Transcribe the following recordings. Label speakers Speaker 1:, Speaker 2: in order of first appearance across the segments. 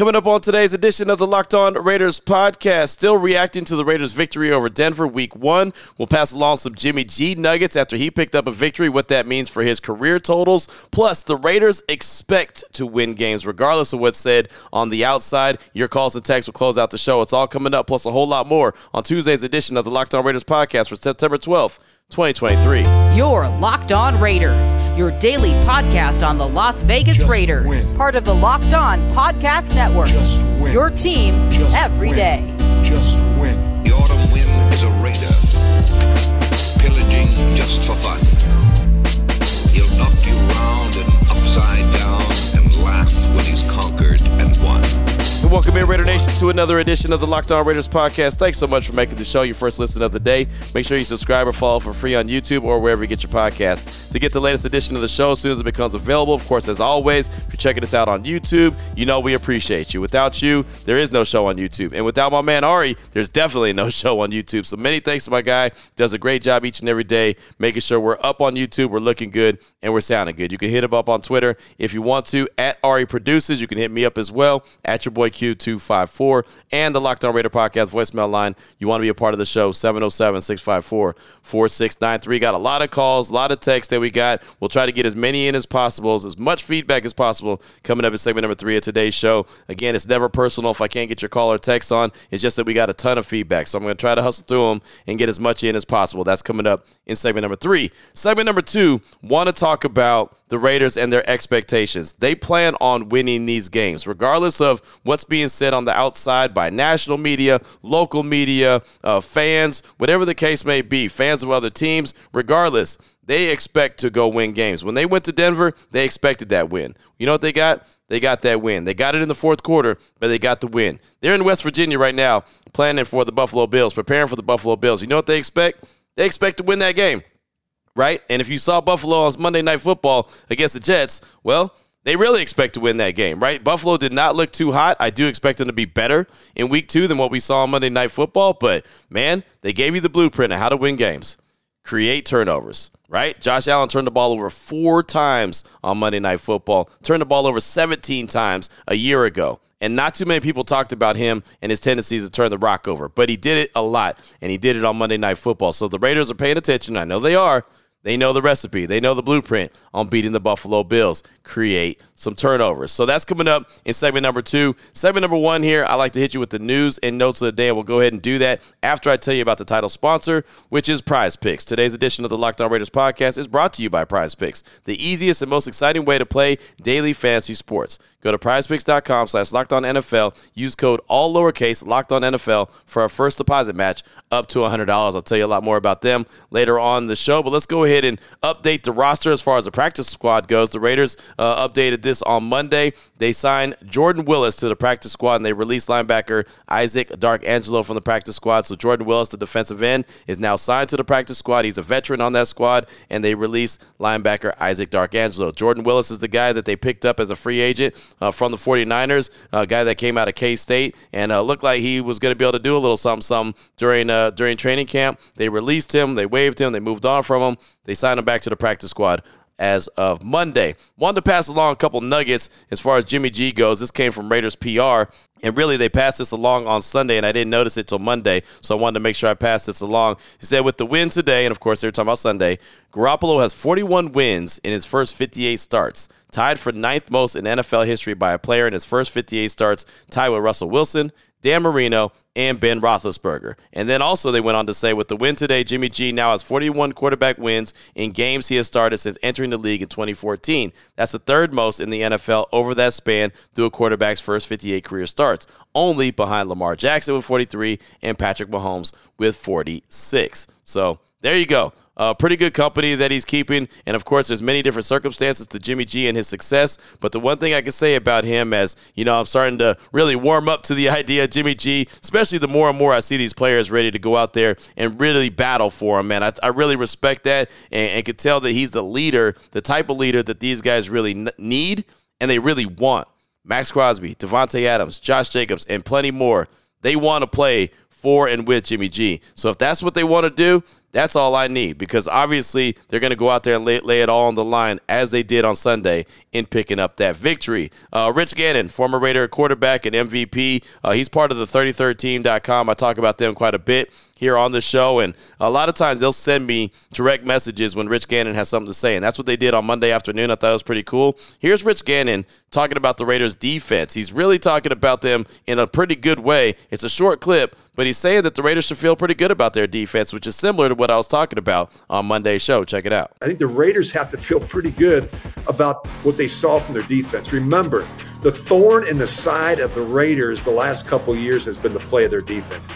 Speaker 1: Coming up on today's edition of the Locked On Raiders podcast, still reacting to the Raiders' victory over Denver week one. We'll pass along some Jimmy G nuggets after he picked up a victory, what that means for his career totals. Plus, the Raiders expect to win games regardless of what's said on the outside. Your calls and texts will close out the show. It's all coming up, plus a whole lot more on Tuesday's edition of the Locked On Raiders podcast for September 12th. 2023.
Speaker 2: Your Locked On Raiders, your daily podcast on the Las Vegas
Speaker 3: Just
Speaker 2: Raiders.
Speaker 3: win.
Speaker 2: Part of the Locked On Podcast Network.
Speaker 3: Just win.
Speaker 2: Your team every day.
Speaker 3: Just
Speaker 2: every
Speaker 3: win.
Speaker 2: day.
Speaker 3: Just win.
Speaker 4: The autumn wind is a raider, pillaging just for fun. He'll knock you round and upside down and laugh when he's conquered and won.
Speaker 1: And welcome in, Raider Nation, to another edition of the Locked On Raiders podcast. Thanks so much for making the show your first listen of the day. Make sure you subscribe or follow for free on YouTube or wherever you get your podcast to get the latest edition of the show as soon as it becomes available. Of course, as always, if you're checking us out on YouTube, you know we appreciate you. Without you, there is no show on YouTube. And without my man Ari, there's definitely no show on YouTube. So many thanks to my guy. Does a great job each and every day making sure we're up on YouTube, we're looking good, and we're sounding good. You can hit him up on Twitter if you want to, at Ari Produces. You can hit me up as well, at your boy Q254, and the Locked On Raider Podcast voicemail line. You want to be a part of the show, 707 654 4693. Got a lot of calls, a lot of texts that we got. We'll try to get as many in as possible, as much feedback as possible coming up in segment number three of today's show. Again, it's never personal if I can't get your call or text on. It's just that we got a ton of feedback. So I'm going to try to hustle through them and get as much in as possible. That's coming up in segment number three. Segment number two, want to talk about the Raiders and their expectations. They plan on winning these games, regardless of what's being said on the outside by national media, local media, uh, fans, whatever the case may be, fans of other teams, regardless. They expect to go win games. When they went to Denver, they expected that win. You know what they got? They got that win. They got it in the fourth quarter, but they got the win. They're in West Virginia right now, planning for the Buffalo Bills, preparing for the Buffalo Bills. You know what they expect? They expect to win that game right? And if you saw Buffalo on Monday Night Football against the Jets, well, they really expect to win that game, right? Buffalo did not look too hot. I do expect them to be better in week two than what we saw on Monday Night Football, but man, they gave you the blueprint of how to win games. Create turnovers, right? Josh Allen turned the ball over four times on Monday Night Football, turned the ball over 17 times a year ago. And not too many people talked about him and his tendencies to turn the rock over, but he did it a lot, and he did it on Monday Night Football. So the Raiders are paying attention. I know they are. They know the recipe. They know the blueprint on beating the Buffalo Bills. Create some turnovers. So that's coming up in segment number two. Segment number one here, I like to hit you with the news and notes of the day. We'll go ahead and do that after I tell you about the title sponsor, which is Prize Picks. Today's edition of the Locked On Raiders podcast is brought to you by Prize Picks, the easiest and most exciting way to play daily fantasy sports. Go to prizepicks.com slash locked on NFL. Use code all lowercase locked on NFL for a first deposit match up to $100. I'll tell you a lot more about them later on the show. But let's go ahead and update the roster as far as the practice squad goes. The Raiders uh, updated this on Monday. They signed Jordan Willis to the practice squad and they released linebacker Isaac Darkangelo from the practice squad. So Jordan Willis, the defensive end, is now signed to the practice squad. He's a veteran on that squad. And they released linebacker Isaac Darkangelo. Jordan Willis is the guy that they picked up as a free agent uh, from the 49ers, a guy that came out of K State and uh, looked like he was going to be able to do a little something, something during uh, during training camp. They released him, they waived him, they moved on from him, they signed him back to the practice squad as of Monday. Wanted to pass along a couple nuggets as far as Jimmy G goes. This came from Raiders PR. And really, they passed this along on Sunday, and I didn't notice it till Monday, so I wanted to make sure I passed this along. He said, with the win today, and of course, they were talking about Sunday, Garoppolo has 41 wins in his first 58 starts, tied for ninth most in NFL history by a player in his first 58 starts, tied with Russell Wilson, Dan Marino, and Ben Roethlisberger. And then also they went on to say, with the win today, Jimmy G now has 41 quarterback wins in games he has started since entering the league in 2014. That's the third most in the NFL over that span through a quarterback's first 58 career starts, only behind Lamar Jackson with 43 and Patrick Mahomes with 46. So there you go. Uh, pretty good company that he's keeping. And of course, there's many different circumstances to Jimmy G and his success. But the one thing I can say about him, as you know, I'm starting to really warm up to the idea of Jimmy G, especially the more and more I see these players ready to go out there and really battle for him, man. I, I really respect that and, and can tell that he's the leader, the type of leader that these guys really need and they really want. Maxx Crosby, Davante Adams, Josh Jacobs, and plenty more. They want to play for and with Jimmy G. So if that's what they want to do, that's all I need because obviously they're going to go out there and lay, lay, it all on the line as they did on Sunday in picking up that victory. Uh, Rich Gannon, former Raider quarterback and MVP, uh, he's part of the 33rdteam.com. I talk about them quite a bit here on the show. And a lot of times they'll send me direct messages when Rich Gannon has something to say. And that's what they did on Monday afternoon. I thought it was pretty cool. Here's Rich Gannon talking about the Raiders' defense. He's really talking about them in a pretty good way. It's a short clip, but he's saying that the Raiders should feel pretty good about their defense, which is similar to what I was talking about on Monday's show. Check it out.
Speaker 3: I think the Raiders have to feel pretty good about what they saw from their defense. Remember, the thorn in the side of the Raiders the last couple years has been the play of their defense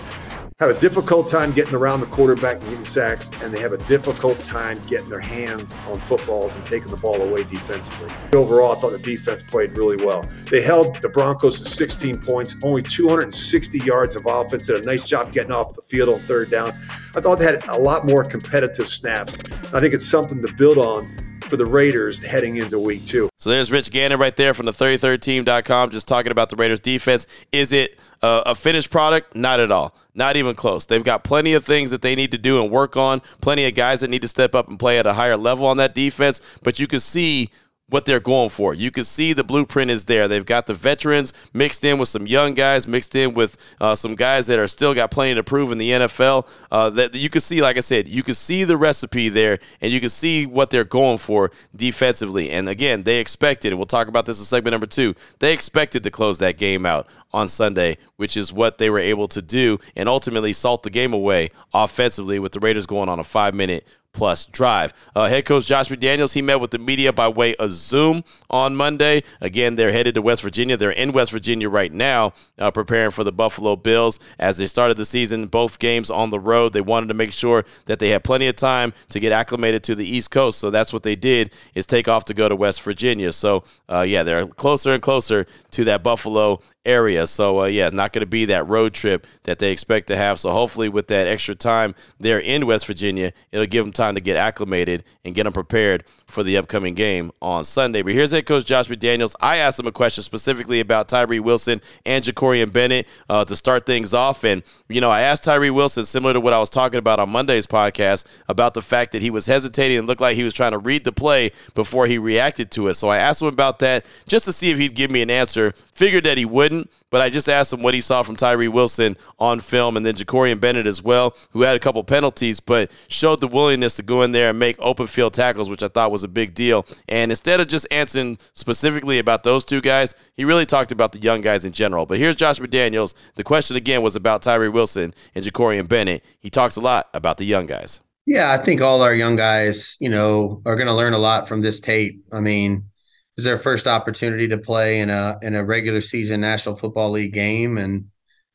Speaker 3: have a difficult time getting around the quarterback and getting sacks, and they have a difficult time getting their hands on footballs and taking the ball away defensively. Overall, I thought the defense played really well. They held the Broncos to 16 points, only 260 yards of offense, did a nice job getting off the field on third down. I thought they had a lot more competitive snaps. I think it's something to build on for the Raiders heading into week two.
Speaker 1: So there's Rich Gannon right there from the 33rdteam.com just talking about the Raiders defense. Is it uh, a finished product? Not at all. Not even close. They've got plenty of things that they need to do and work on, plenty of guys that need to step up and play at a higher level on that defense, but you can see what they're going for. You can see the blueprint is there. They've got the veterans mixed in with some young guys, mixed in with uh, some guys that are still got plenty to prove in the NFL. Uh, that you can see, like I said, you can see the recipe there, and you can see what they're going for defensively. And again, they expected, and we'll talk about this in segment number two. They expected to close that game out on Sunday, which is what they were able to do, and ultimately salt the game away offensively with the Raiders going on a five-minute plus drive. Uh, head coach Josh McDaniels, he met with the media by way of Zoom on Monday. Again, they're headed to West Virginia. They're in West Virginia right now, uh, preparing for the Buffalo Bills. As they started the season, both games on the road, they wanted to make sure that they had plenty of time to get acclimated to the East Coast. So that's what they did is take off to go to West Virginia. So uh, yeah, they're closer and closer to that Buffalo area. So uh, yeah, not going to be that road trip that they expect to have. So hopefully, with that extra time there in West Virginia, it'll give them time to get acclimated and get them prepared for the upcoming game on Sunday. But here's head coach Josh McDaniels. I asked him a question specifically about Tyree Wilson and Jakorian Bennett uh, to start things off. And, you know, I asked Tyree Wilson, similar to what I was talking about on Monday's podcast, about the fact that he was hesitating and looked like he was trying to read the play before he reacted to it. So I asked him about that just to see if he'd give me an answer. Figured that he wouldn't, but I just asked him what he saw from Tyree Wilson on film and then Jakorian Bennett as well, who had a couple penalties, but showed the willingness to go in there and make open field tackles, which I thought was a big deal. And instead of just answering specifically about those two guys, he really talked about the young guys in general. But here's Josh McDaniels. The question again was about Tyree Wilson and Jakorian Bennett. He talks a lot about the young guys.
Speaker 5: Yeah, I think all our young guys, you know, are going to learn a lot from this tape. I mean, it's their first opportunity to play in a in a regular season National Football League game, and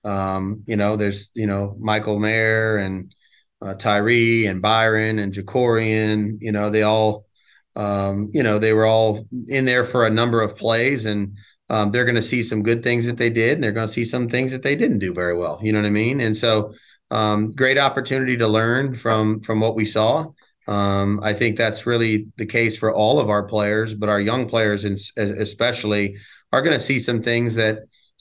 Speaker 5: um, you know, there's you know Michael Mayer and uh, Tyree and Byron and Jakorian. You know, they all um, you know, they were all in there for a number of plays, and um, they're going to see some good things that they did, and they're going to see some things that they didn't do very well. You know what I mean? And so, um, great opportunity to learn from from what we saw. Um, I think that's really the case for all of our players, but our young players, especially, are going to see some things that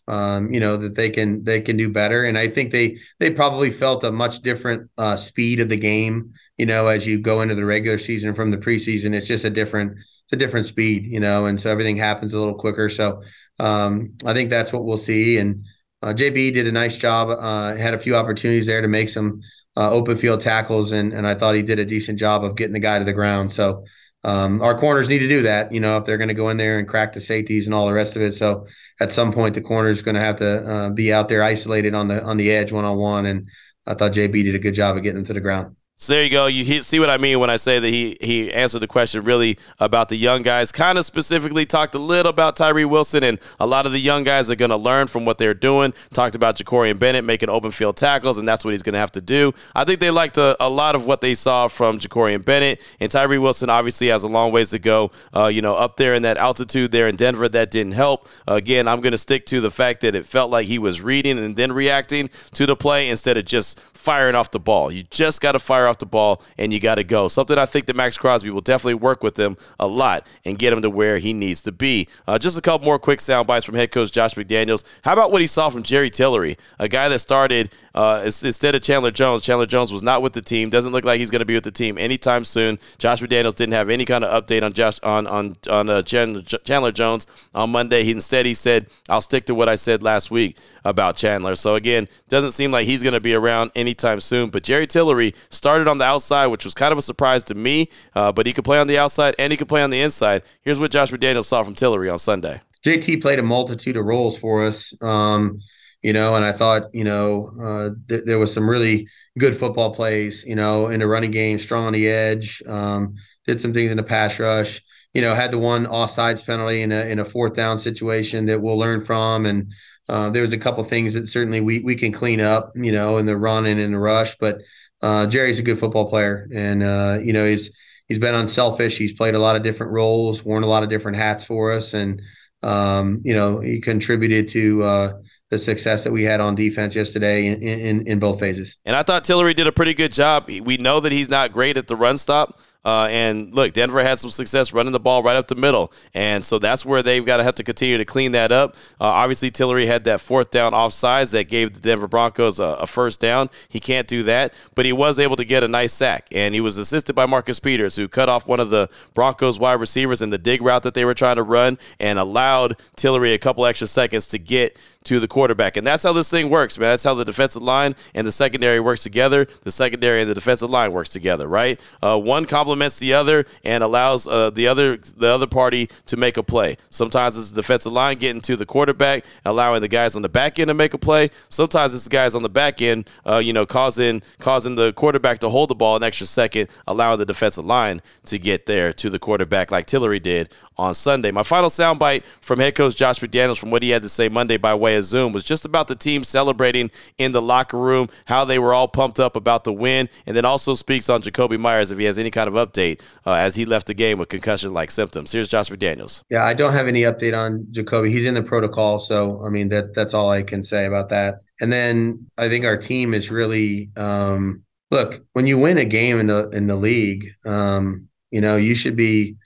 Speaker 5: um, you know that they can they can do better. And I think they they probably felt a much different uh, speed of the game you know, as you go into the regular season from the preseason, it's just a different, it's a different speed, you know, and so everything happens a little quicker. So um, I think that's what we'll see. And uh, JB did a nice job. Uh, had a few opportunities there to make some uh, open field tackles, and and I thought he did a decent job of getting the guy to the ground. So um, our corners need to do that, you know, if they're going to go in there and crack the safeties and all the rest of it. So at some point, the corner is going to have to uh, be out there isolated on the on the edge one on one. And I thought JB did a good job of getting them to the ground.
Speaker 1: So there you go. You see what I mean when I say that he he answered the question really about the young guys. Kind of specifically talked a little about Tyree Wilson, and a lot of the young guys are going to learn from what they're doing. Talked about Jakorian Bennett making open field tackles, and that's what he's going to have to do. I think they liked a, a, lot of what they saw from Jakorian Bennett, and Tyree Wilson obviously has a long ways to go. Uh, you know, up there in that altitude there in Denver, that didn't help. Again, I'm going to stick to the fact that it felt like he was reading and then reacting to the play instead of just firing off the ball. You just got to fire off the ball, and you got to go. Something I think that Maxx Crosby will definitely work with him a lot and get him to where he needs to be. Uh, just a couple more quick sound bites from head coach Josh McDaniels. How about what he saw from Jerry Tillery, a guy that started uh, instead of Chandler Jones? Chandler Jones was not with the team. Doesn't look like he's going to be with the team anytime soon. Josh McDaniels didn't have any kind of update on Josh on on on uh, Chandler Jones on Monday. He instead he said, "I'll stick to what I said last week about Chandler." So again, doesn't seem like he's going to be around anytime soon. But Jerry Tillery started on the outside, which was kind of a surprise to me. Uh, but he could play on the outside and he could play on the inside. Here's what Josh McDaniels saw from Tillery on Sunday.
Speaker 5: JT played a multitude of roles for us. Um, you know, and I thought, you know, uh, th- there was some really good football plays, you know, in the running game, strong on the edge, um, did some things in the pass rush, you know, had the one offsides penalty in a, in a fourth down situation that we'll learn from. And uh, there was a couple things that certainly we, we can clean up, you know, in the run and in the rush, but uh, Jerry's a good football player and, uh, you know, he's, he's been unselfish. He's played a lot of different roles, worn a lot of different hats for us. And, um, you know, he contributed to, uh, the success that we had on defense yesterday in, in, in both phases.
Speaker 1: And I thought Tillery did a pretty good job. We know that he's not great at the run stop, uh, and look, Denver had some success running the ball right up the middle, and so that's where they've got to have to continue to clean that up. Uh, obviously, Tillery had that fourth down offsides that gave the Denver Broncos a, a, first down. He can't do that, but he was able to get a nice sack, and he was assisted by Marcus Peters, who cut off one of the Broncos wide receivers in the dig route that they were trying to run, and allowed Tillery a couple extra seconds to get to the quarterback. And that's how this thing works, man. That's how the defensive line and the secondary works together. The secondary and the defensive line works together, right? Uh, one complements the other and allows uh, the other the other party to make a play. Sometimes it's the defensive line getting to the quarterback, allowing the guys on the back end to make a play. Sometimes it's the guys on the back end, uh, you know, causing causing the quarterback to hold the ball an extra second, allowing the defensive line to get there to the quarterback like Tillery did on Sunday. My final soundbite from head coach Josh McDaniels from what he had to say Monday by way of Zoom was just about the team celebrating in the locker room, how they were all pumped up about the win, and then also speaks on Jakobi Meyers if he has any kind of update uh, as he left the game with concussion-like symptoms. Here's Josh McDaniels.
Speaker 5: Yeah, I don't have any update on Jakobi. He's in the protocol, so I mean that that's all I can say about that. And then I think our team is really um, look when you win a game in the in the league, um, you know you should be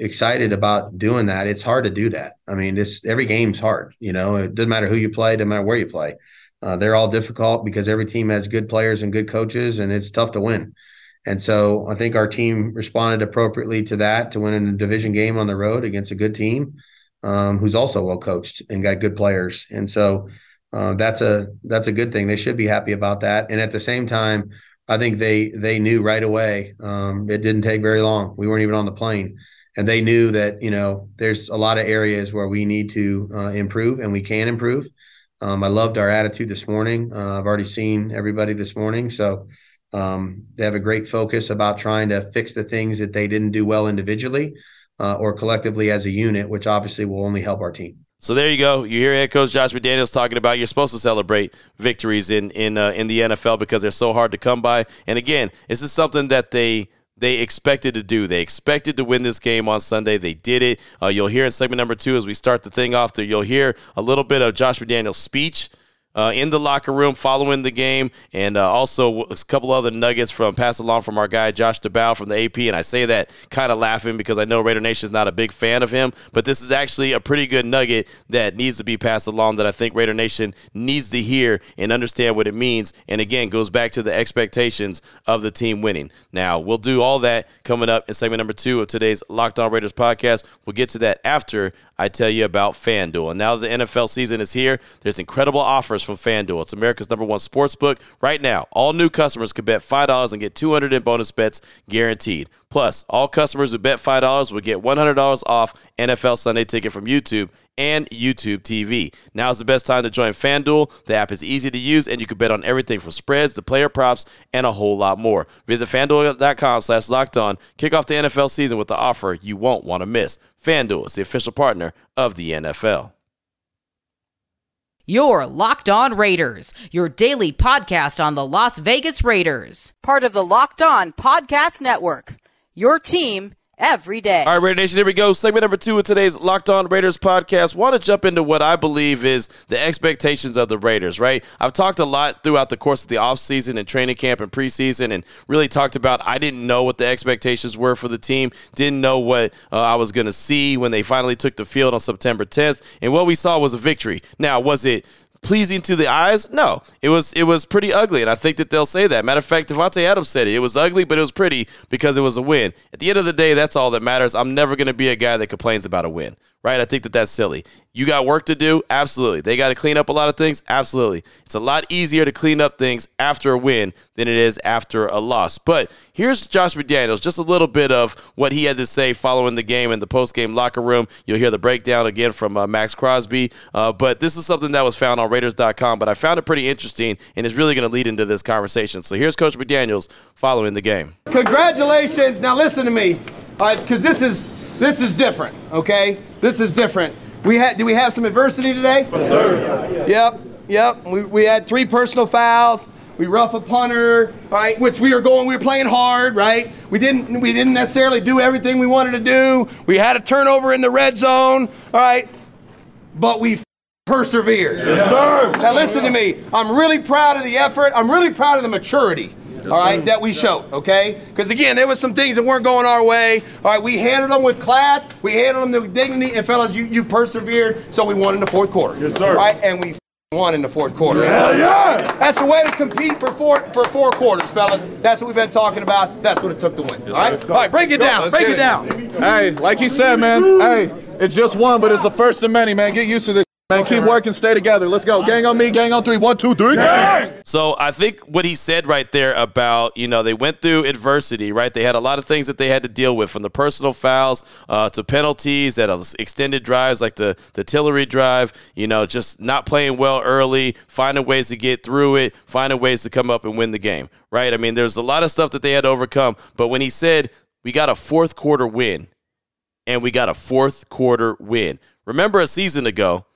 Speaker 5: excited about doing that. It's hard to do that. I mean, this every game's hard. You know, it doesn't matter who you play, doesn't matter where you play. Uh, they're all difficult because every team has good players and good coaches, and it's tough to win. And so I think our team responded appropriately to that to win a division game on the road against a good team um, who's also well coached and got good players. And so uh, that's a that's a good thing. They should be happy about that. And at the same time, I think they they knew right away. Um, it didn't take very long. We weren't even on the plane and they knew that you know there's a lot of areas where we need to uh, improve and we can improve. Um, I loved our attitude this morning. Uh, I've already seen everybody this morning, so um, they have a great focus about trying to fix the things that they didn't do well individually uh, or collectively as a unit, which obviously will only help our team.
Speaker 1: So there you go. You hear head coach Josh McDaniels talking about you're supposed to celebrate victories in in uh, in the NFL because they're so hard to come by. And again, this is something that they they expected to do. They expected to win this game on Sunday. They did it. Uh, you'll hear in segment number two as we start the thing off there, you'll hear a little bit of Josh McDaniel's speech uh, in the locker room following the game, and uh, also a couple other nuggets from pass along from our guy Josh Dubow from the AP. And I say that kind of laughing because I know Raider Nation is not a big fan of him, but this is actually a pretty good nugget that needs to be passed along that I think Raider Nation needs to hear and understand what it means. And again, goes back to the expectations of the team winning. Now we'll do all that coming up in segment number two of today's Locked On Raiders podcast. We'll get to that after I tell you about FanDuel. And now the NFL season is here. There's incredible offers from FanDuel. It's America's number one sports book. Right now, all new customers can bet $5 and get 200 in bonus bets guaranteed. Plus, all customers who bet $5 will get $100 off NFL Sunday ticket from YouTube and YouTube TV. Now is the best time to join FanDuel. The app is easy to use, and you can bet on everything from spreads to player props and a whole lot more. Visit FanDuel.com slash locked on. Kick off the NFL season with the offer you won't want to miss. FanDuel is the official partner of the NFL.
Speaker 2: Your Locked On Raiders, your daily podcast on the Las Vegas Raiders. Part of the Locked On Podcast Network. Your team every day.
Speaker 1: All right, Raider Nation, here we go. Segment number two of today's Locked On Raiders podcast. Want to jump into what I believe is the expectations of the Raiders, right? I've talked a lot throughout the course of the offseason and training camp and preseason and really talked about I didn't know what the expectations were for the team, didn't know what uh, I was going to see when they finally took the field on September 10th. And what we saw was a victory. Now, was it pleasing to the eyes? No, it was it was pretty ugly, and I think that they'll say that. Matter of fact, Davante Adams said it. It was ugly, but it was pretty because it was a win. At the end of the day, that's all that matters. I'm never going to be a guy that complains about a win right? I think that that's silly. You got work to do? Absolutely. They got to clean up a lot of things? Absolutely. It's a lot easier to clean up things after a win than it is after a loss. But here's Josh McDaniels, just a little bit of what he had to say following the game in the post-game locker room. You'll hear the breakdown again from uh, Maxx Crosby. Uh, but this is something that was found on Raiders.com, but I found it pretty interesting, and it's really going to lead into this conversation. So here's Coach McDaniels following the game.
Speaker 6: Congratulations. Now listen to me, all right, because this is this is different, okay? This is different. We had, do we have some adversity today?
Speaker 7: Yes, sir.
Speaker 6: Yep, yep. We, we had three personal fouls. We rough a punter, right? Which we were going, we were playing hard, right? We didn't, we didn't necessarily do everything we wanted to do. We had a turnover in the red zone, all right? But we persevered.
Speaker 7: Yes, sir.
Speaker 6: Now listen to me. I'm really proud of the effort. I'm really proud of the maturity all right, that we showed, okay? Because again, there was some things that weren't going our way. All right, we handled them with class, we handled them with dignity, and fellas, you, you persevered, so we won in the fourth quarter.
Speaker 7: Yes, sir.
Speaker 6: All right, and we won in the fourth quarter.
Speaker 7: Yeah, yeah.
Speaker 6: That's the way to compete for four for four quarters, fellas. That's what we've been talking about. That's what it took to win. all right, all right, break it down, break it,
Speaker 7: it
Speaker 6: down.
Speaker 7: Hey, like you said, man. Hey, it's just one, but it's the first of many, man. Get used to this. Man, keep working, stay together. Let's go. Gang on me, gang on three. One, two, three. Gang!
Speaker 1: So I think what he said right there about, you know, they went through adversity, right? They had a lot of things that they had to deal with from the personal fouls uh, to penalties that extended drives like the, the Tillery drive, you know, just not playing well early, finding ways to get through it, finding ways to come up and win the game, right? I mean, there's a lot of stuff that they had to overcome. But when he said, we got a fourth quarter win and we got a fourth quarter win. Remember a season ago,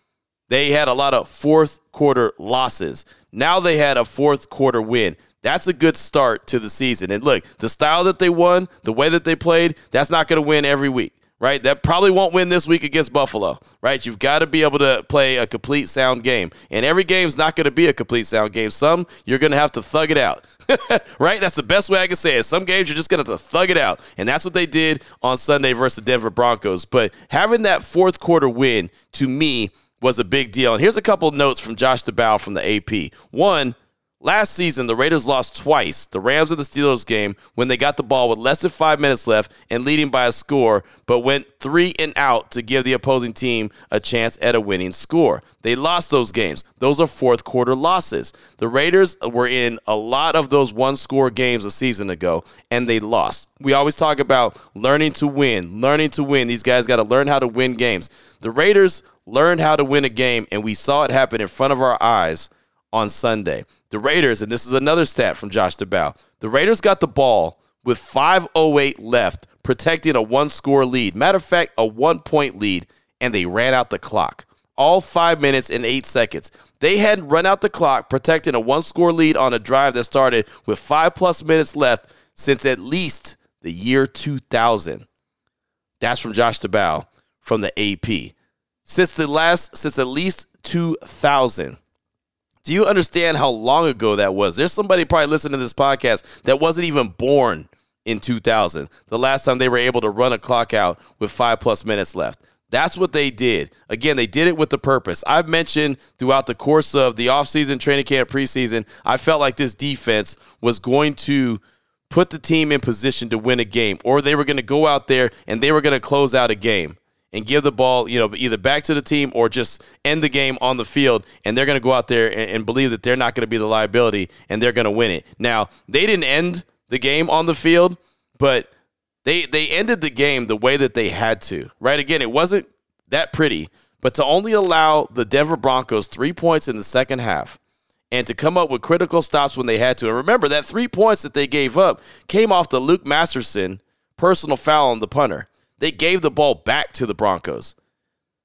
Speaker 1: they had a lot of fourth quarter losses. Now they had a fourth quarter win. That's a good start to the season. And look, the style that they won, the way that they played, that's not going to win every week, right? That probably won't win this week against Buffalo, right? You've got to be able to play a complete sound game. And every game's not going to be a complete sound game. Some you're going to have to thug it out. right? That's the best way I can say it. Some games you're just going to have to thug it out. And that's what they did on Sunday versus the Denver Broncos. But having that fourth quarter win, to me, was a big deal. And here's a couple notes from Josh Dubow from the AP. One, last season, the Raiders lost twice, the Rams and the Steelers game, when they got the ball with less than five minutes left and leading by a score, but went three and out to give the opposing team a chance at a winning score. They lost those games. Those are fourth quarter losses. The Raiders were in a lot of those one score games a season ago, and they lost. We always talk about learning to win, learning to win. These guys got to learn how to win games. The Raiders learned how to win a game, and we saw it happen in front of our eyes on Sunday. The Raiders, and this is another stat from Josh Dubow, the Raiders got the ball with 5.08 left, protecting a one score lead. Matter of fact, a one point lead, and they ran out the clock. All five minutes and eight seconds. They had run out the clock, protecting a one score lead on a drive that started with five plus minutes left since at least the year 2000. That's from Josh Dubow from the AP since the last since at least 2000. Do you understand how long ago that was? There's somebody probably listening to this podcast that wasn't even born in 2000. The last time they were able to run a clock out with 5 plus minutes left. That's what they did. Again, they did it with the purpose. I've mentioned throughout the course of the offseason, training camp, preseason, I felt like this defense was going to put the team in position to win a game, or they were going to go out there and they were going to close out a game and give the ball, you know, either back to the team or just end the game on the field. And they're going to go out there and, and believe that they're not going to be the liability and they're going to win it. Now, they didn't end the game on the field, but they they ended the game the way that they had to. Right? Again, it wasn't that pretty, but to only allow the Denver Broncos three points in the second half and to come up with critical stops when they had to. And remember that three points that they gave up came off the Luke Masterson personal foul on the punter. They gave the ball back to the Broncos.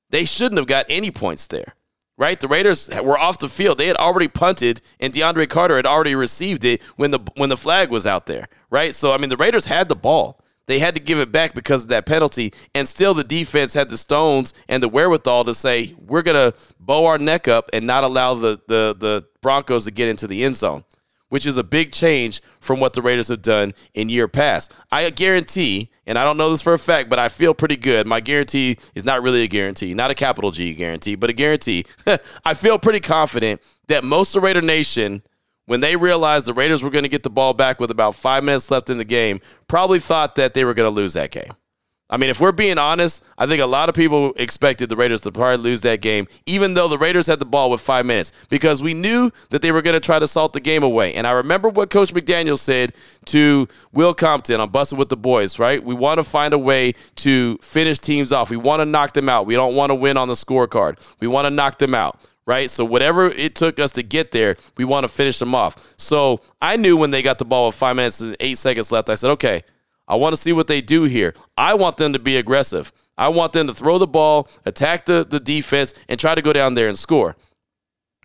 Speaker 1: They shouldn't have got any points there, right? The Raiders were off the field. They had already punted, and DeAndre Carter had already received it when the when the flag was out there, right? So I mean, the Raiders had the ball. They had to give it back because of that penalty, and still the defense had the stones and the wherewithal to say we're gonna bow our neck up and not allow the the the Broncos to get into the end zone, which is a big change from what the Raiders have done in year past. I guarantee, and I don't know this for a fact, but I feel pretty good. My guarantee is not really a guarantee, not a capital G guarantee, but a guarantee. I feel pretty confident that most of Raider Nation when they realized the Raiders were going to get the ball back with about five minutes left in the game, probably thought that they were going to lose that game. I mean, if we're being honest, I think a lot of people expected the Raiders to probably lose that game, even though the Raiders had the ball with five minutes, because we knew that they were going to try to salt the game away. And I remember what Coach McDaniel said to Will Compton on Bussin' with the Boys, right? We want to find a way to finish teams off. We want to knock them out. We don't want to win on the scorecard. We want to knock them out right? So whatever it took us to get there, we want to finish them off. So I knew when they got the ball with five minutes and eight seconds left, I said, okay, I want to see what they do here. I want them to be aggressive. I want them to throw the ball, attack the, the defense, and try to go down there and score.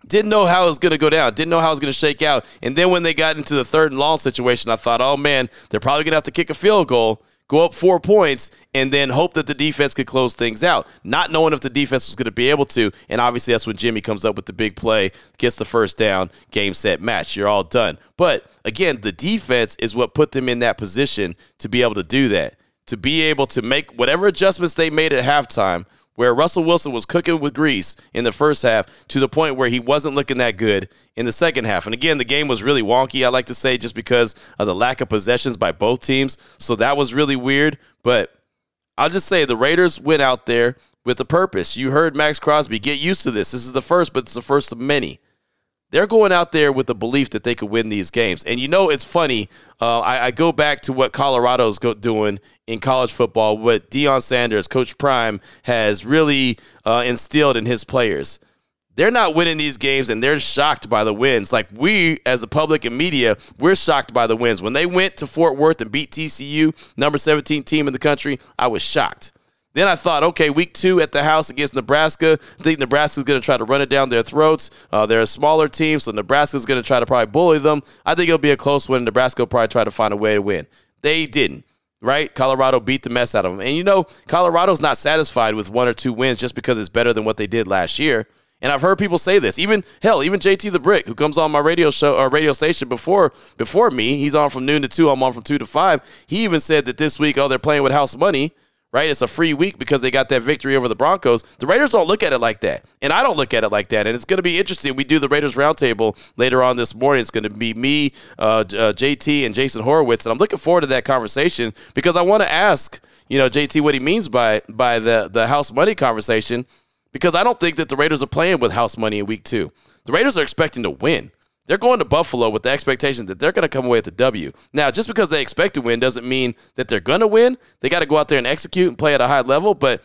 Speaker 1: Didn't know how it was going to go down. Didn't know how it was going to shake out. And then when they got into the third and long situation, I thought, oh man, they're probably going to have to kick a field goal go up four points, and then hope that the defense could close things out, not knowing if the defense was going to be able to. And obviously, that's when Jimmy comes up with the big play, gets the first down, game, set, match. You're all done. But again, the defense is what put them in that position to be able to do that, to be able to make whatever adjustments they made at halftime where Russell Wilson was cooking with grease in the first half to the point where he wasn't looking that good in the second half. And again, the game was really wonky, I like to say, just because of the lack of possessions by both teams. So that was really weird. But I'll just say the Raiders went out there with a purpose. You heard Maxx Crosby get used to this. This is the first, but it's the first of many. They're going out there with the belief that they could win these games. And you know, it's funny. Uh, I, I, go back to what Colorado's go, doing in college football, what Deion Sanders, Coach Prime, has really uh, instilled in his players. They're not winning these games and they're shocked by the wins. Like we, as the public and media, we're shocked by the wins. When they went to Fort Worth and beat TCU, number 17 team in the country, I was shocked. Then I thought, okay, week two at the house against Nebraska. I think Nebraska's going to try to run it down their throats. Uh, they're a smaller team, so Nebraska's going to try to probably bully them. I think it'll be a close win. Nebraska will probably try to find a way to win. They didn't, right? Colorado beat the mess out of them. And you know, Colorado's not satisfied with one or two wins just because it's better than what they did last year. And I've heard people say this. Even hell, even JT the Brick, who comes on my radio show or radio station before before me, he's on from noon to two. I'm on from two to five. He even said that this week, oh, they're playing with house money right? It's a free week because they got that victory over the Broncos. The Raiders don't look at it like that. And I don't look at it like that. And it's going to be interesting. We do the Raiders Roundtable later on this morning. It's going to be me, uh, uh, JT, and Jason Horowitz. And I'm looking forward to that conversation because I want to ask, you know, JT what he means by, by the, the house money conversation because I don't think that the Raiders are playing with house money in week two. The Raiders are expecting to win. They're going to Buffalo with the expectation that they're going to come away with the W. Now, just because they expect to win doesn't mean that they're going to win. They got to go out there and execute and play at a high level. But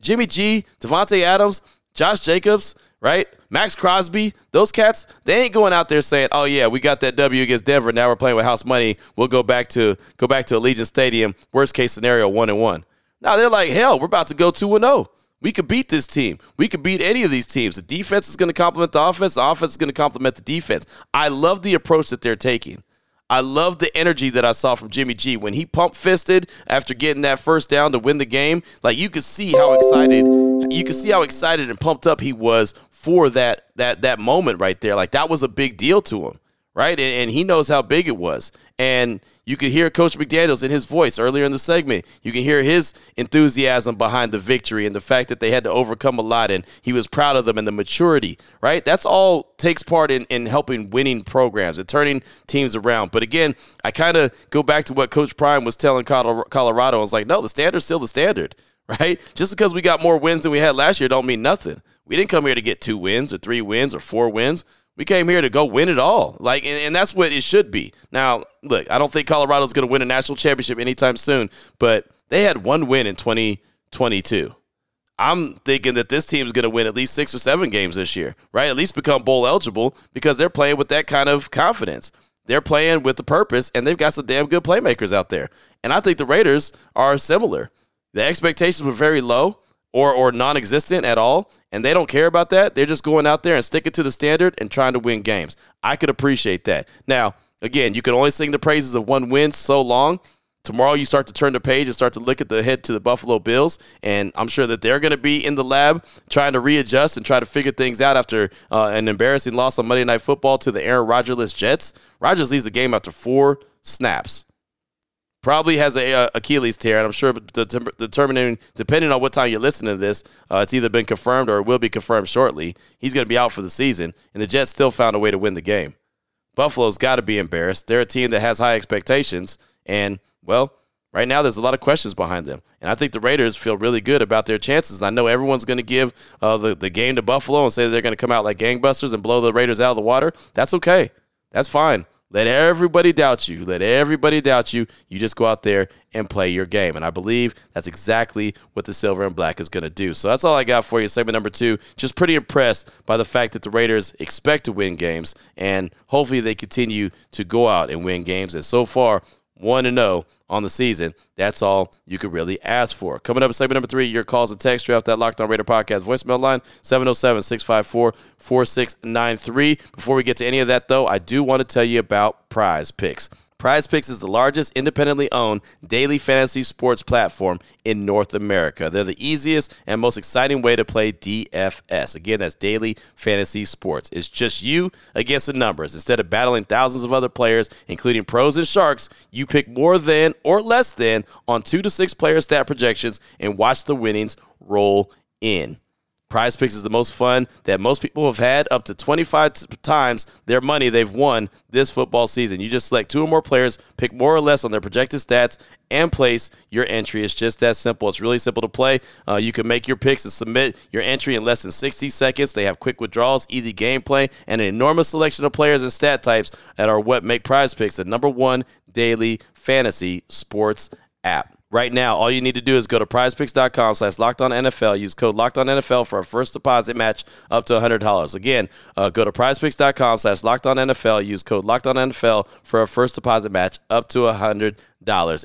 Speaker 1: Jimmy G, Davante Adams, Josh Jacobs, right? Maxx Crosby, those cats, they ain't going out there saying, "Oh yeah, we got that W against Denver. Now we're playing with house money. We'll go back to go back to Allegiant Stadium. Worst case scenario, one and one." Now they're like, "Hell, we're about to go two and zero." We could beat this team. We could beat any of these teams. The defense is going to complement the offense. The offense is going to complement the defense. I love the approach that they're taking. I love the energy that I saw from Jimmy G when he pump fisted after getting that first down to win the game. Like you could see how excited, you could see how excited and pumped up he was for that that that moment right there. Like that was a big deal to him, right? And, and he knows how big it was. And you could hear Coach McDaniels in his voice earlier in the segment. You can hear his enthusiasm behind the victory and the fact that they had to overcome a lot and he was proud of them and the maturity, right? That's all takes part in, in helping winning programs and turning teams around. But again, I kind of go back to what Coach Prime was telling Colorado. I was like, no, the standard's still the standard, right? Just because we got more wins than we had last year don't mean nothing. We didn't come here to get two wins or three wins or four wins. We came here to go win it all. Like, and, and that's what it should be. Now, look, I don't think Colorado's going to win a national championship anytime soon, but they had one win in 2022. I'm thinking that this team is going to win at least six or seven games this year, right? At least become bowl eligible because they're playing with that kind of confidence. They're playing with the purpose, and they've got some damn good playmakers out there. And I think the Raiders are similar. The expectations were very low or or non-existent at all and they don't care about that they're just going out there and sticking to the standard and trying to win games i could appreciate that now again you can only sing the praises of one win so long tomorrow you start to turn the page and start to look at the head to the Buffalo Bills, and I'm sure that they're going to be in the lab trying to readjust and try to figure things out after uh, an embarrassing loss on Monday Night Football to the Aaron Rodgers Jets. Rodgers leaves the game after four snaps. Probably has a, a Achilles tear, and I'm sure determining depending on what time you're listening to this, uh, it's either been confirmed or it will be confirmed shortly. He's going to be out for the season, and the Jets still found a way to win the game. Buffalo's got to be embarrassed. They're a team that has high expectations, and well, right now there's a lot of questions behind them. And I think the Raiders feel really good about their chances. I know everyone's going to give uh, the, the game to Buffalo and say they're going to come out like gangbusters and blow the Raiders out of the water. That's okay. That's fine. Let everybody doubt you. Let everybody doubt you. You just go out there and play your game. And I believe that's exactly what the silver and black is going to do. So that's all I got for you. Segment number two. Just pretty impressed by the fact that the Raiders expect to win games. And hopefully they continue to go out and win games. And so far, 1 0 on the season. That's all you could really ask for. Coming up segment number three, your calls and text. You that Locked On Raider podcast voicemail line 707 654 4693. Before we get to any of that, though, I do want to tell you about prize picks. Prize Picks is the largest independently owned daily fantasy sports platform in North America. They're the easiest and most exciting way to play DFS. Again, that's daily fantasy sports. It's just you against the numbers. Instead of battling thousands of other players, including pros and sharks, you pick more than or less than on two to six player stat projections and watch the winnings roll in. Prize Picks is the most fun that most people have had, up to 25 times their money they've won this football season. You just select two or more players, pick more or less on their projected stats, and place your entry. It's just that simple. It's really simple to play. Uh, you can make your picks and submit your entry in less than 60 seconds. They have quick withdrawals, easy gameplay, and an enormous selection of players and stat types that are what make Prize Picks the number one daily fantasy sports app. Right now, all you need to do is go to prizepicks.com slash locked on NFL. Use code locked on NFL for a first deposit match up to $100. Again, uh, go to prizepicks.com slash locked on NFL. Use code locked on NFL for a first deposit match up to $100.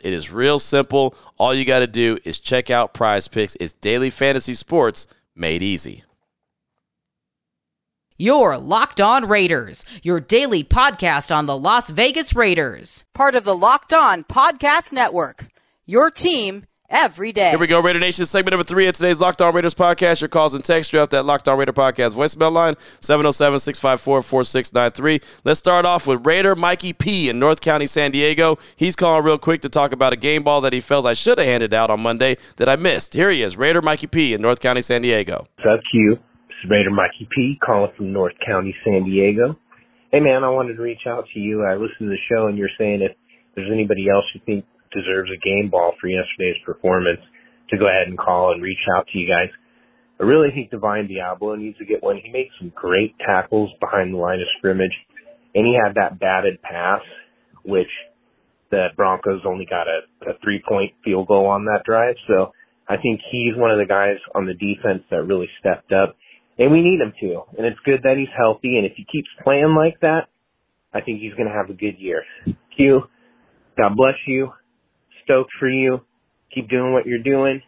Speaker 1: It is real simple. All you got to do is check out Prize Picks. It's daily fantasy sports made easy.
Speaker 2: Your Locked On Raiders, your daily podcast on the Las Vegas Raiders, part of the Locked On Podcast Network your team every day.
Speaker 1: Here we go, Raider Nation. Segment number three of today's Locked On Raiders podcast. Your calls and text. You have that Locked On Raider podcast voicemail line, 707 654 4693. Let's start off with Raider Mikey P in North County, San Diego. He's calling real quick to talk about a game ball that he feels I should have handed out on Monday that I missed. Here he is, Raider Mikey P in North County, San Diego.
Speaker 8: What's up, Q? This is Raider Mikey P calling from North County, San Diego. Hey, man, I wanted to reach out to you. I listened to the show, and you're saying if there's anybody else you think deserves a game ball for yesterday's performance to go ahead and call and reach out to you guys. I really think Divine Deablo needs to get one. He made some great tackles behind the line of scrimmage, and he had that batted pass, which the Broncos only got a, a three point field goal on that drive. So I think he's one of the guys on the defense that really stepped up, and we need him to. And it's good that he's healthy, and if he keeps playing like that, I think he's going to have a good year. Q, God bless you stoked for you. Keep doing what you're doing.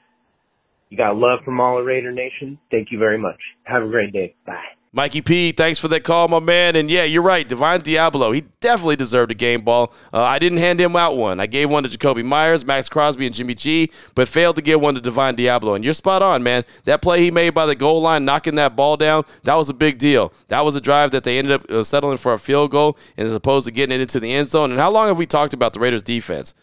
Speaker 8: You got love from all of Raider Nation. Thank you very much. Have a great day. Bye.
Speaker 1: Mikey P, thanks for that call, my man. And yeah, you're right. Divine Deablo, he definitely deserved a game ball. Uh, I didn't hand him out one. I gave one to Jakobi Meyers, Maxx Crosby, and Jimmy G, but failed to give one to Divine Deablo. And you're spot on, man. That play he made by the goal line, knocking that ball down, that was a big deal. That was a drive that they ended up uh, settling for a field goal as opposed to getting it into the end zone. And how long have we talked about the Raiders' defense?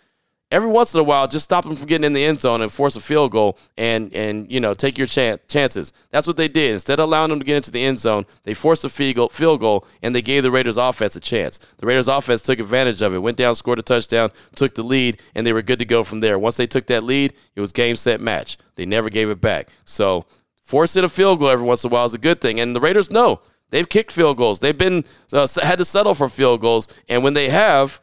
Speaker 1: Every once in a while, just stop them from getting in the end zone and force a field goal and and you know take your chance, chances. That's what they did. Instead of allowing them to get into the end zone, they forced a field goal and they gave the Raiders offense a chance. The Raiders offense took advantage of it, went down, scored a touchdown, took the lead, and they were good to go from there. Once they took that lead, it was game set match. They never gave it back. So forcing a field goal every once in a while is a good thing, and the Raiders know. They've kicked field goals. They've been uh, had to settle for field goals, and when they have,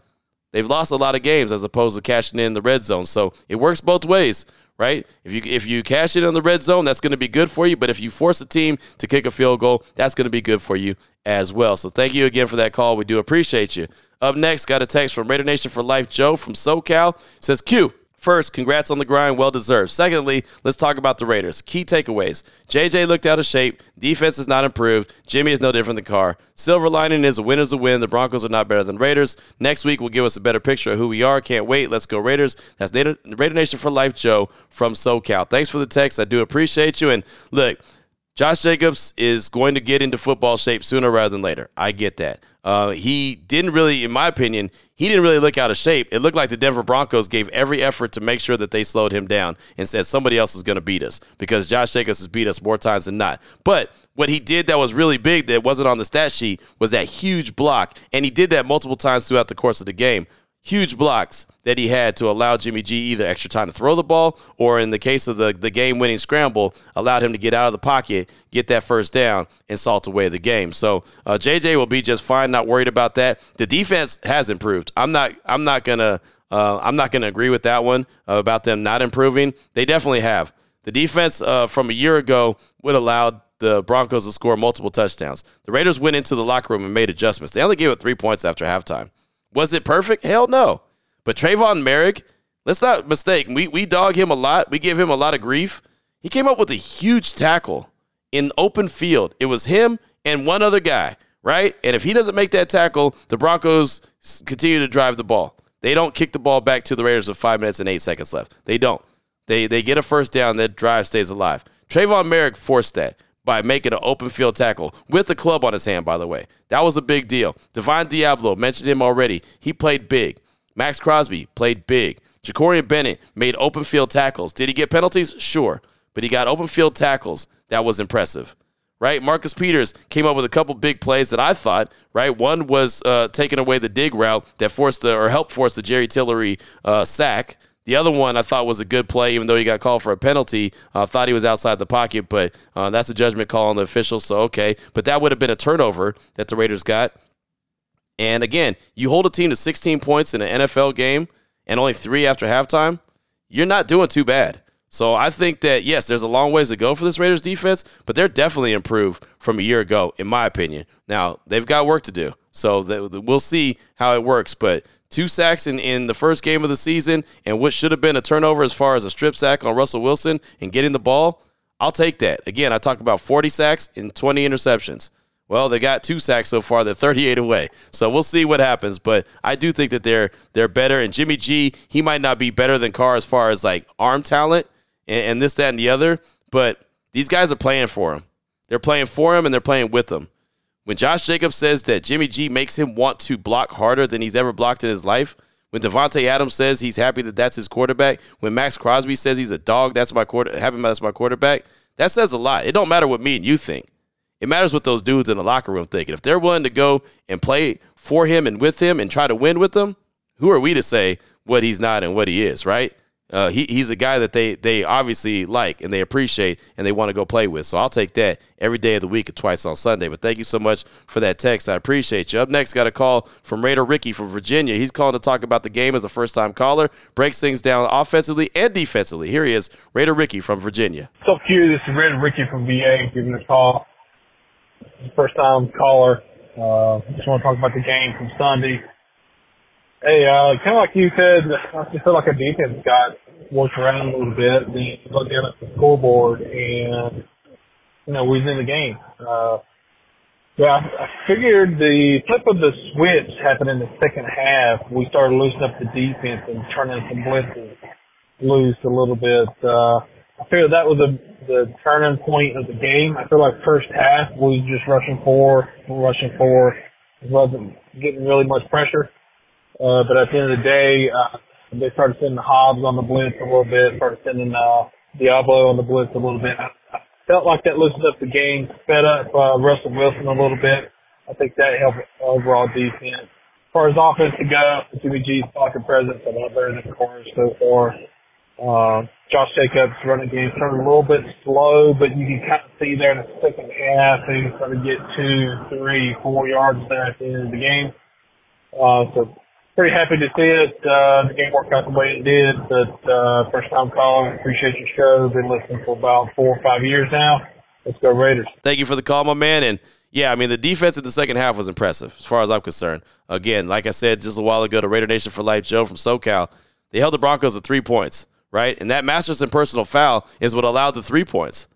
Speaker 1: They've lost a lot of games as opposed to cashing in the red zone. So it works both ways, right? If you if you cash it in the red zone, that's going to be good for you. But if you force a team to kick a field goal, that's going to be good for you as well. So thank you again for that call. We do appreciate you. Up next, got a text from Raider Nation for Life Joe from SoCal. It says Q. First, congrats on the grind, well deserved. Secondly, let's talk about the Raiders. Key takeaways JJ looked out of shape. Defense is not improved. Jimmy is no different than Carr. Silver lining is a win is a win. The Broncos are not better than Raiders. Next week will give us a better picture of who we are. Can't wait. Let's go Raiders. That's Raider Nation for Life, Joe from SoCal. Thanks for the text. I do appreciate you. And look, Josh Jacobs is going to get into football shape sooner rather than later. I get that. Uh, he didn't really, in my opinion, he didn't really look out of shape. It looked like the Denver Broncos gave every effort to make sure that they slowed him down and said somebody else is going to beat us because Josh Jacobs has beat us more times than not. But what he did that was really big that wasn't on the stat sheet was that huge block, and he did that multiple times throughout the course of the game huge blocks that he had to allow Jimmy G either extra time to throw the ball or in the case of the, the game winning scramble, allowed him to get out of the pocket, get that first down, and salt away the game. So uh, JJ will be just fine, not worried about that. The defense has improved. I'm not I'm not gonna uh, I'm not gonna agree with that one uh, about them not improving. They definitely have. The defense uh, from a year ago would allow the Broncos to score multiple touchdowns. The Raiders went into the locker room and made adjustments. They only gave it three points after halftime. Was it perfect? Hell no. But Tre'von Moehrig, let's not mistake. We we dog him a lot. We give him a lot of grief. He came up with a huge tackle in open field. It was him and one other guy, right? And if he doesn't make that tackle, the Broncos continue to drive the ball. They don't kick the ball back to the Raiders with five minutes and eight seconds left. They don't. They they get a first down. That drive stays alive. Tre'von Moehrig forced that by making an open field tackle with the club on his hand, by the way. That was a big deal. Divine Deablo mentioned him already. He played big. Maxx Crosby played big. Jakorian Bennett made open field tackles. Did he get penalties? Sure. But he got open field tackles. That was impressive. Right? Marcus Peters came up with a couple big plays that I thought, right? One was uh, taking away the dig route that forced the, or helped force the Jerry Tillery uh, sack. The other one I thought was a good play, even though he got called for a penalty. I uh, thought he was outside the pocket, but uh, that's a judgment call on the officials, so okay. But that would have been a turnover that the Raiders got. And again, you hold a team to 16 points in an NFL game and only three after halftime, you're not doing too bad. So I think that, yes, there's a long ways to go for this Raiders defense, but they're definitely improved from a year ago, in my opinion. Now, they've got work to do. So we'll see how it works. But two sacks in, in the first game of the season and what should have been a turnover as far as a strip sack on Russell Wilson and getting the ball, I'll take that. Again, I talk about 40 sacks and 20 interceptions. Well, they got two sacks so far. They're 38 away. So we'll see what happens. But I do think that they're they're better. And Jimmy G, he might not be better than Carr as far as like arm talent and, and this, that, and the other. But these guys are playing for him. They're playing for him and they're playing with him. When Josh Jacobs says that Jimmy G makes him want to block harder than he's ever blocked in his life, when Davante Adams says he's happy that that's his quarterback, when Maxx Crosby says he's a dog, that's my quarter, happy that's my quarterback, that says a lot. It don't matter what me and you think. It matters what those dudes in the locker room think. And if they're willing to go and play for him and with him and try to win with him, who are we to say what he's not and what he is, right? Uh, he, he's a guy that they they obviously like and they appreciate and they want to go play with. So I'll take that every day of the week and twice on Sunday. But thank you so much for that text. I appreciate you. Up next, got a call from Raider Ricky from Virginia. He's calling to talk about the game as a first time caller, breaks things down offensively and defensively. Here he is, Raider Ricky from Virginia.
Speaker 9: So Q, this is Raider Ricky from VA giving a call. First time caller. Uh, just want to talk about the game from Sunday. Hey, uh, kind of like you said, I just feel like a defense got worked around a little bit. Then you look down at the scoreboard and, you know, we was in the game. Uh, yeah, I figured the flip of the switch happened in the second half. We started loosening up the defense and turning some blitzes loose a little bit. Uh, I feel that was a, the turning point of the game. I feel like first half we was just rushing for, rushing for, wasn't getting really much pressure. Uh, but at the end of the day, uh, they started sending Hobbs on the blitz a little bit, started sending, uh, Deablo on the blitz a little bit. I, felt like that loosened up the game, sped up, uh, Russell Wilson a little bit. I think that helped overall defense. As far as offense to go, Jimmy G's pocket presence a lot better than Corey so far. Uh, Josh Jacobs running game turned a little bit slow, but you can kind of see there in the second half, he started to get two, three, four yards there at the end of the game. Uh, so pretty happy to see it. Uh, the game worked out the way it did, but, uh, first time calling. Appreciate your show. Been listening for about four or five years now. Let's go Raiders.
Speaker 1: Thank you for the call, my man. And yeah, I mean, the defense in the second half was impressive as far as I'm concerned. Again, like I said just a while ago to Raider Nation for Life, Joe from SoCal, They held the Broncos to three points, right? And that Masterson personal foul is what allowed the three points.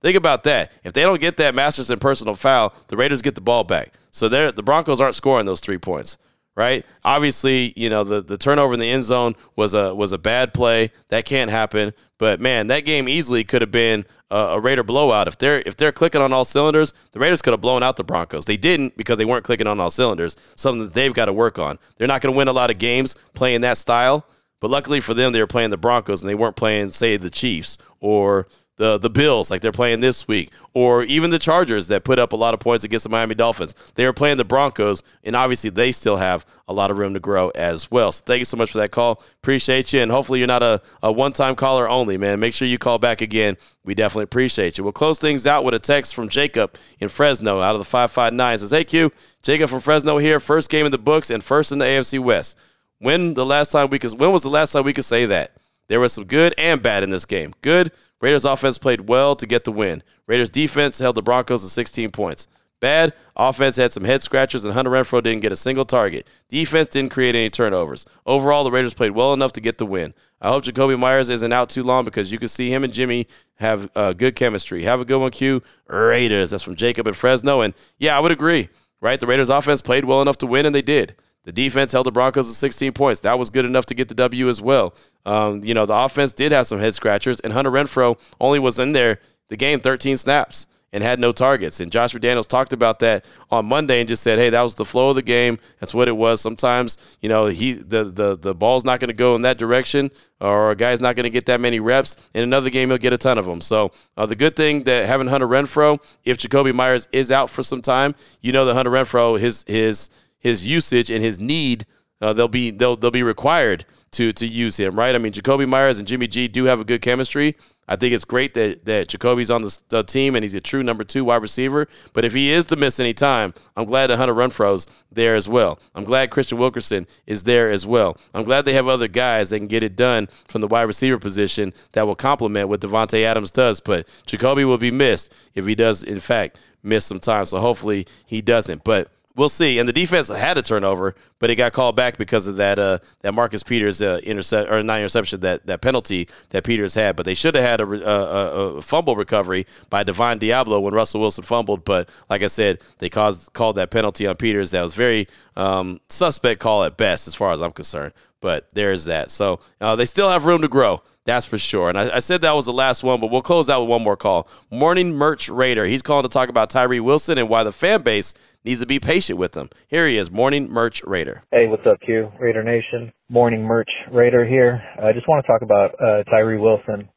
Speaker 1: Think about that. If they don't get that Masterson personal foul, the Raiders get the ball back. So the Broncos aren't scoring those three points right? Obviously, you know the, the turnover in the end zone was a was a bad play. That can't happen. But man, that game easily could have been a, a, Raider blowout. If they're if they're clicking on all cylinders, the Raiders could have blown out the Broncos. They didn't because they weren't clicking on all cylinders. Something that they've got to work on. They're not going to win a lot of games playing that style. But luckily for them, they were playing the Broncos and they weren't playing, say, the Chiefs or the the Bills like they're playing this week, or even the Chargers that put up a lot of points against the Miami Dolphins. They are playing the Broncos, and obviously they still have a lot of room to grow as well. So thank you so much for that call. Appreciate you, and hopefully you're not a, a one time caller only, man. Make sure you call back again. We definitely appreciate you. We'll close things out with a text from Jacob in Fresno out of the 559. Says, Hey Q, Jacob from Fresno here. First game in the books and first in the AFC West. When the last time we could when was the last time we could say that? There was some good and bad in this game. Good Raiders offense played well to get the win. Raiders defense held the Broncos to 16 points. Bad offense had some head scratchers, and Hunter Renfrow didn't get a single target. Defense didn't create any turnovers. Overall, the Raiders played well enough to get the win. I hope Jakobi Meyers isn't out too long because you can see him and Jimmy have uh, good chemistry. Have a good one, Q. Raiders. That's from Jacob at Fresno. And yeah, I would agree, right? The Raiders offense played well enough to win, and they did. The defense held the Broncos to 16 points. That was good enough to get the W as well. Um, you know, the offense did have some head scratchers, and Hunter Renfrow only was in there the game 13 snaps and had no targets. And Josh McDaniels talked about that on Monday and just said, "Hey, that was the flow of the game. That's what it was. Sometimes, you know, he the the the ball's not going to go in that direction, or a guy's not going to get that many reps. In another game, he'll get a ton of them. So uh, the good thing that having Hunter Renfrow, if Jakobi Meyers is out for some time, you know that Hunter Renfrow his his his usage and his need, uh, they'll be they'll they'll be required to to use him, right? I mean, Jakobi Meyers and Jimmy G do have a good chemistry. I think it's great that that Jakobi's on the, the, team and he's a true number two wide receiver. But if he is to miss any time, I'm glad that Hunter Renfrow's there as well. I'm glad Kristian Wilkerson is there as well. I'm glad they have other guys that can get it done from the wide receiver position that will complement what Davante Adams does. But Jakobi will be missed if he does, in fact, miss some time. So hopefully he doesn't. But we'll see. And the defense had a turnover, but it got called back because of that uh, that Marcus Peters uh, intercept or not interception that that penalty that Peters had. But they should have had a, a, a, fumble recovery by Divine Deablo when Russell Wilson fumbled. But like I said, they caused called that penalty on Peters. That was very um, suspect call at best, as far as I'm concerned. But there's that. So uh, they still have room to grow. That's for sure. And I, I, said that was the last one, but we'll close out with one more call. Morning Merch Raider. He's calling to talk about Tyree Wilson and why the fan base needs to be patient with him. Here he is, Morning Merch Raider.
Speaker 10: Hey, what's up, Q? Raider Nation. Morning Merch Raider here. I just want to talk about uh, Tyree Wilson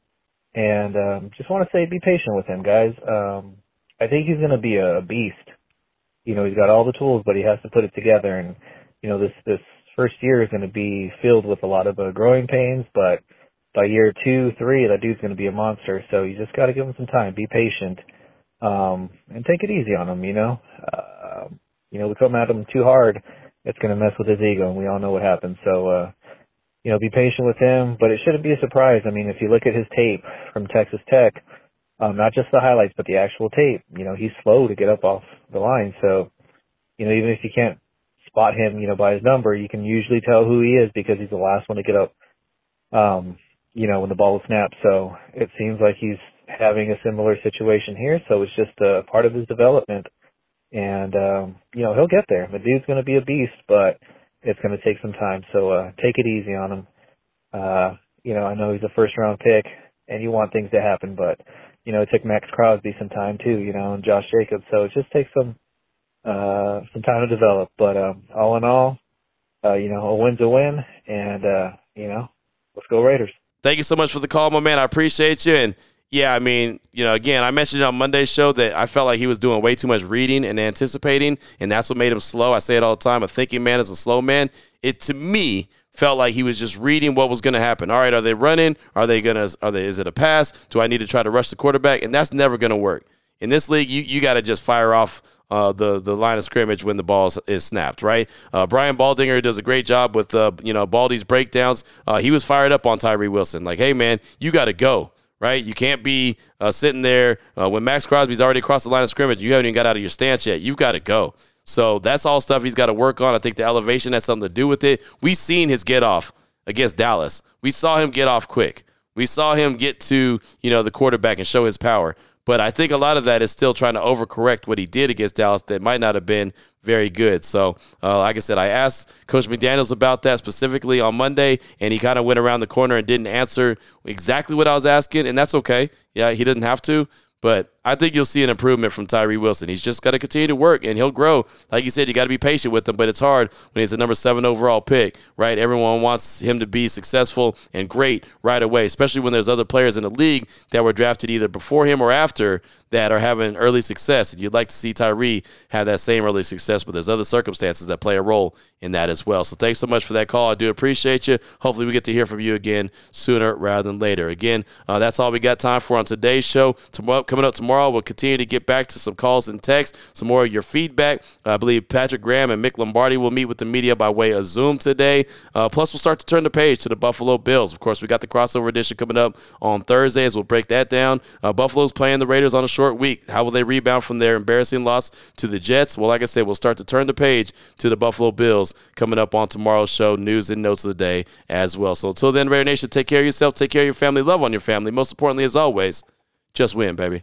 Speaker 10: and um, just want to say be patient with him, guys. Um, I think he's going to be a beast. You know, he's got all the tools, but he has to put it together. And, you know, this, this first year is going to be filled with a lot of uh, growing pains, but by year two, three, that dude's going to be a monster. So you just got to give him some time. Be patient um, and take it easy on him. You know, uh, you know, we come at him too hard, it's going to mess with his ego, and we all know what happens. So, uh, you know, be patient with him, but it shouldn't be a surprise. I mean, if you look at his tape from Texas Tech, um, not just the highlights, but the actual tape, you know, he's slow to get up off the line. So, you know, even if you can't spot him, you know, by his number, you can usually tell who he is because he's the last one to get up, um, you know, when the ball is snapped. So it seems like he's having a similar situation here. So it's just a part of his development. And, um, you know, he'll get there. The dude's going to be a beast, but it's going to take some time. So, uh, take it easy on him. Uh, you know, I know he's a first round pick and you want things to happen, but, you know, it took Maxx Crosby some time too, you know, and Josh Jacobs. So it just takes some, uh, some time to develop. But, um, all in all, uh, you know, a win's a win and, uh, you know, let's go Raiders.
Speaker 1: Thank you so much for the call, my man. I appreciate you. And, yeah, I mean, you know, again, I mentioned on Monday's show that I felt like he was doing way too much reading and anticipating, and that's what made him slow. I say it all the time: a thinking man is a slow man. It to me felt like he was just reading what was going to happen. All right, are they running? Are they gonna? Are they? Is it a pass? Do I need to try to rush the quarterback? And that's never going to work in this league. You you got to just fire off. Uh, the the line of scrimmage when the ball is snapped, right? Uh, Brian Baldinger does a great job with uh, you know Baldy's breakdowns. Uh, he was fired up on Tyree Wilson, like, hey man, you got to go right? You can't be uh, sitting there uh, when Maxx Crosby's already across the line of scrimmage. You haven't even got out of your stance yet. You've got to go. So that's all stuff he's got to work on. I think the elevation has something to do with it. We've seen his get off against Dallas. We saw him get off quick. We saw him get to, you know, the quarterback and show his power. But I think a lot of that is still trying to overcorrect what he did against Dallas that might not have been very good. So, uh, like I said, I asked Coach McDaniels about that specifically on Monday, and he kind of went around the corner and didn't answer exactly what I was asking, and that's okay. Yeah, he didn't have to. But I think you'll see an improvement from Tyree Wilson. He's just got to continue to work and he'll grow. Like you said, you got to be patient with him, but it's hard when he's a number seven overall pick, right? Everyone wants him to be successful and great right away, especially when there's other players in the league that were drafted either before him or after that are having early success. And you'd like to see Tyree have that same early success, but there's other circumstances that play a role in that as well. So thanks so much for that call. I do appreciate you. Hopefully, we get to hear from you again sooner rather than later. Again, uh, that's all we got time for on today's show. Tomorrow, coming up tomorrow, we'll continue to get back to some calls and texts, some more of your feedback. I believe Patrick Graham and Mick Lombardi will meet with the media by way of Zoom today. Uh, plus, we'll start to turn the page to the Buffalo Bills. Of course, we got the crossover edition coming up on Thursdays. We'll break that down. Uh, Buffalo's playing the Raiders on a short week. How will they rebound from their embarrassing loss to the Jets? Well, like I said, we'll start to turn the page to the Buffalo Bills coming up on tomorrow's show, news and notes of the day as well. So until then, Raider Nation, take care of yourself, take care of your family, love on your family. Most importantly, as always, just win, baby.